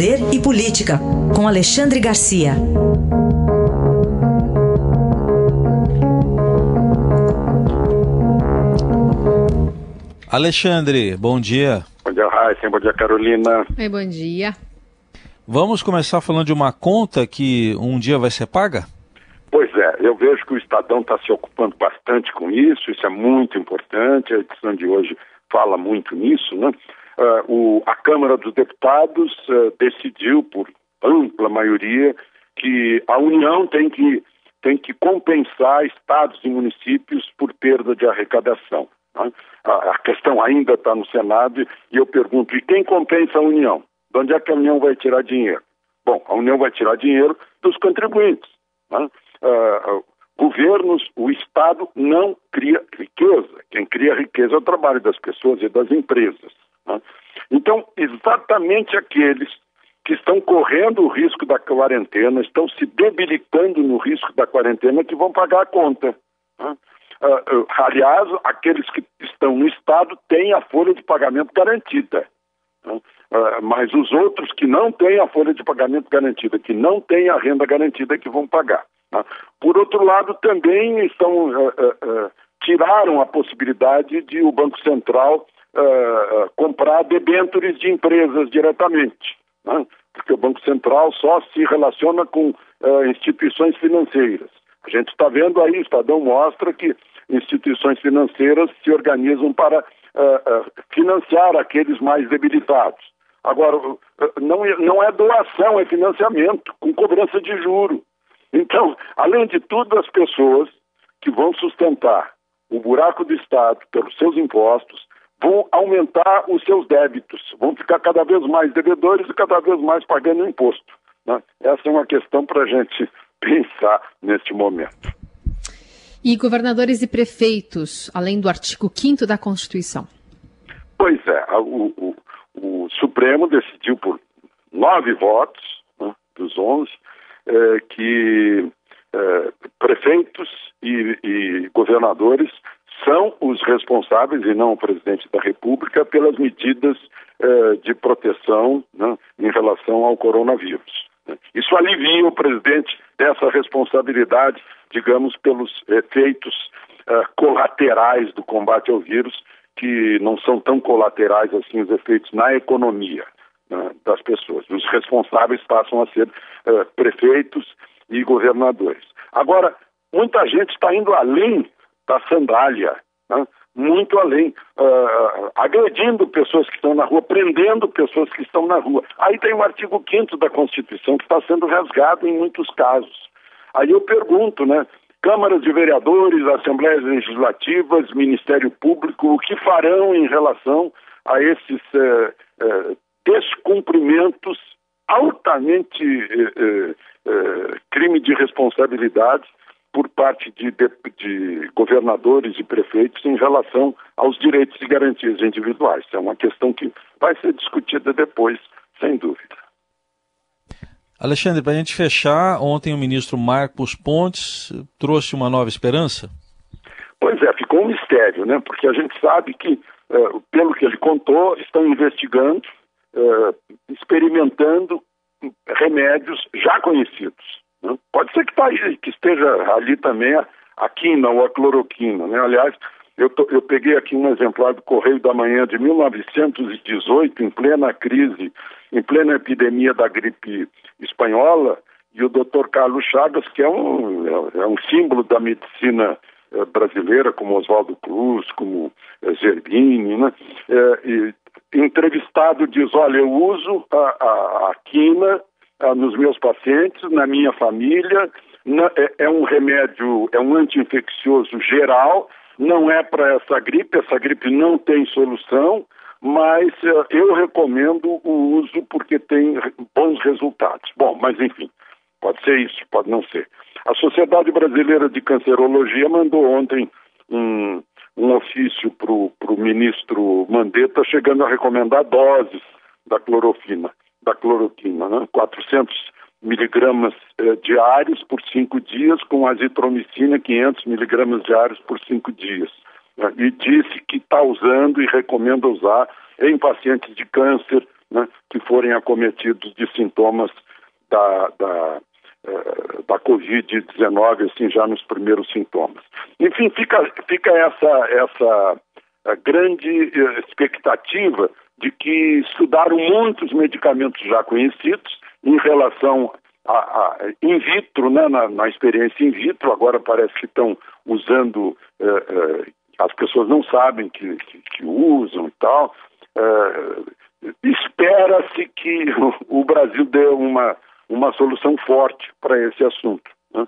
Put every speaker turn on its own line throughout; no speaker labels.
Poder e Política, com Alexandre Garcia.
Alexandre, bom dia.
Bom dia, Raíssa. Bom dia, Carolina.
Oi, bom dia.
Vamos começar falando de uma conta que um dia vai ser paga?
Pois é, eu vejo que o Estadão está se ocupando bastante com isso, isso é muito importante, a edição de hoje fala muito nisso, né? Uh, o, a Câmara dos Deputados uh, decidiu, por ampla maioria, que a União tem que, tem que compensar estados e municípios por perda de arrecadação. Né? A, a, questão ainda está no Senado e eu pergunto: e quem compensa a União? De onde é que a União vai tirar dinheiro? Bom, a União vai tirar dinheiro dos contribuintes. Né? Uh, governos, o Estado não cria riqueza. Quem cria riqueza é o trabalho das pessoas e das empresas. Né? Então, exatamente aqueles que estão correndo o risco da quarentena, estão se debilitando no risco da quarentena, que vão pagar a conta. Né? Uh, uh, aliás, aqueles que estão no Estado têm a folha de pagamento garantida. Né? Uh, mas os outros que não têm a folha de pagamento garantida, que não têm a renda garantida, que vão pagar. Né? Por outro lado, também estão tiraram a possibilidade de o Banco Central comprar debêntures de empresas diretamente. Né? Porque o Banco Central só se relaciona com instituições financeiras. A gente está vendo aí, o Estadão mostra que instituições financeiras se organizam para uh, uh, financiar aqueles mais debilitados. Agora, uh, não, é, não é doação, é financiamento, com cobrança de juro. Então, além de tudo, as pessoas que vão sustentar o buraco do Estado pelos seus impostos vão aumentar os seus débitos, vão ficar cada vez mais devedores e cada vez mais pagando imposto. Né? Essa é uma questão para a gente pensar neste momento.
E governadores e prefeitos, além do artigo 5 da Constituição?
Pois é, o, o, o Supremo decidiu por nove votos né, dos onze é, que é, prefeitos e, e governadores são os responsáveis, e não o presidente da República, pelas medidas é, de proteção né, em relação ao coronavírus. Isso alivia o presidente dessa responsabilidade, digamos, pelos efeitos uh, colaterais do combate ao vírus, que não são tão colaterais assim os efeitos na economia né, das pessoas. Os responsáveis passam a ser uh, prefeitos e governadores. Agora, muita gente está indo além da sandália. Né? muito além, uh, agredindo pessoas que estão na rua, prendendo pessoas que estão na rua. Aí tem o artigo 5 da Constituição que está sendo rasgado em muitos casos. Aí eu pergunto, né? Câmaras de vereadores, Assembleias Legislativas, Ministério Público, o que farão em relação a esses uh, uh, descumprimentos altamente crime de responsabilidade por parte de, de, de, governadores e prefeitos em relação aos direitos e garantias individuais. É uma questão que vai ser discutida depois, sem dúvida.
Alexandre, para a gente fechar, ontem o ministro Marcos Pontes trouxe uma nova esperança?
Pois é, ficou um mistério, né? Porque a gente sabe que, uh, pelo que ele contou, estão investigando, uh, experimentando remédios já conhecidos. Né? Pode ser que, tá aí, que esteja ali também a, a quina ou a cloroquina. Né? Aliás, eu, tô, eu peguei aqui um exemplar do Correio da Manhã de 1918, em plena crise, em plena epidemia da gripe espanhola, e o doutor Carlos Chagas, que é um, é, é um símbolo da medicina é, brasileira, como Oswaldo Cruz, como é, Zerbini, né? E, entrevistado diz, olha, eu uso a, a, a quina nos meus pacientes, na minha família. É, é, um remédio, é um anti-infeccioso geral, não é para essa gripe, essa gripe não tem solução, mas uh, eu recomendo o uso porque tem bons resultados. Bom, mas enfim, pode ser isso, pode não ser. A Sociedade Brasileira de Cancerologia mandou ontem um, um ofício para o ministro Mandetta, chegando a recomendar doses da clorofina da cloroquina, né? 400 miligramas eh, diários por cinco dias, com azitromicina 500 miligramas diários por cinco dias. Né? E disse que está usando e recomenda usar em pacientes de câncer, né? que forem acometidos de sintomas da, da, eh, da Covid-19, assim, já nos primeiros sintomas. Enfim, fica, fica essa, essa grande eh, expectativa de que estudaram muitos medicamentos já conhecidos relação a, a in vitro, né, na, na, experiência in vitro, agora parece que estão usando, eh, eh, as pessoas não sabem que, que, que usam e tal. Espera-se que o Brasil dê uma, uma solução forte para esse assunto. Né?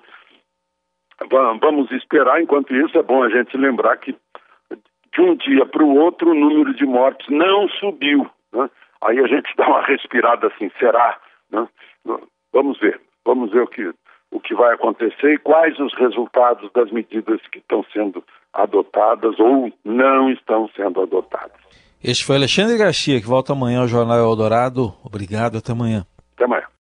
Vamos esperar, enquanto isso é bom a gente lembrar que de um dia para o outro o número de mortes não subiu. Né? Aí a gente dá uma respirada assim, será? Né? Vamos ver, vamos ver o que, o que vai acontecer e quais os resultados das medidas que estão sendo adotadas ou não estão sendo adotadas.
Este foi Alexandre Garcia, que volta amanhã ao Jornal Eldorado. Obrigado, até amanhã.
Até amanhã.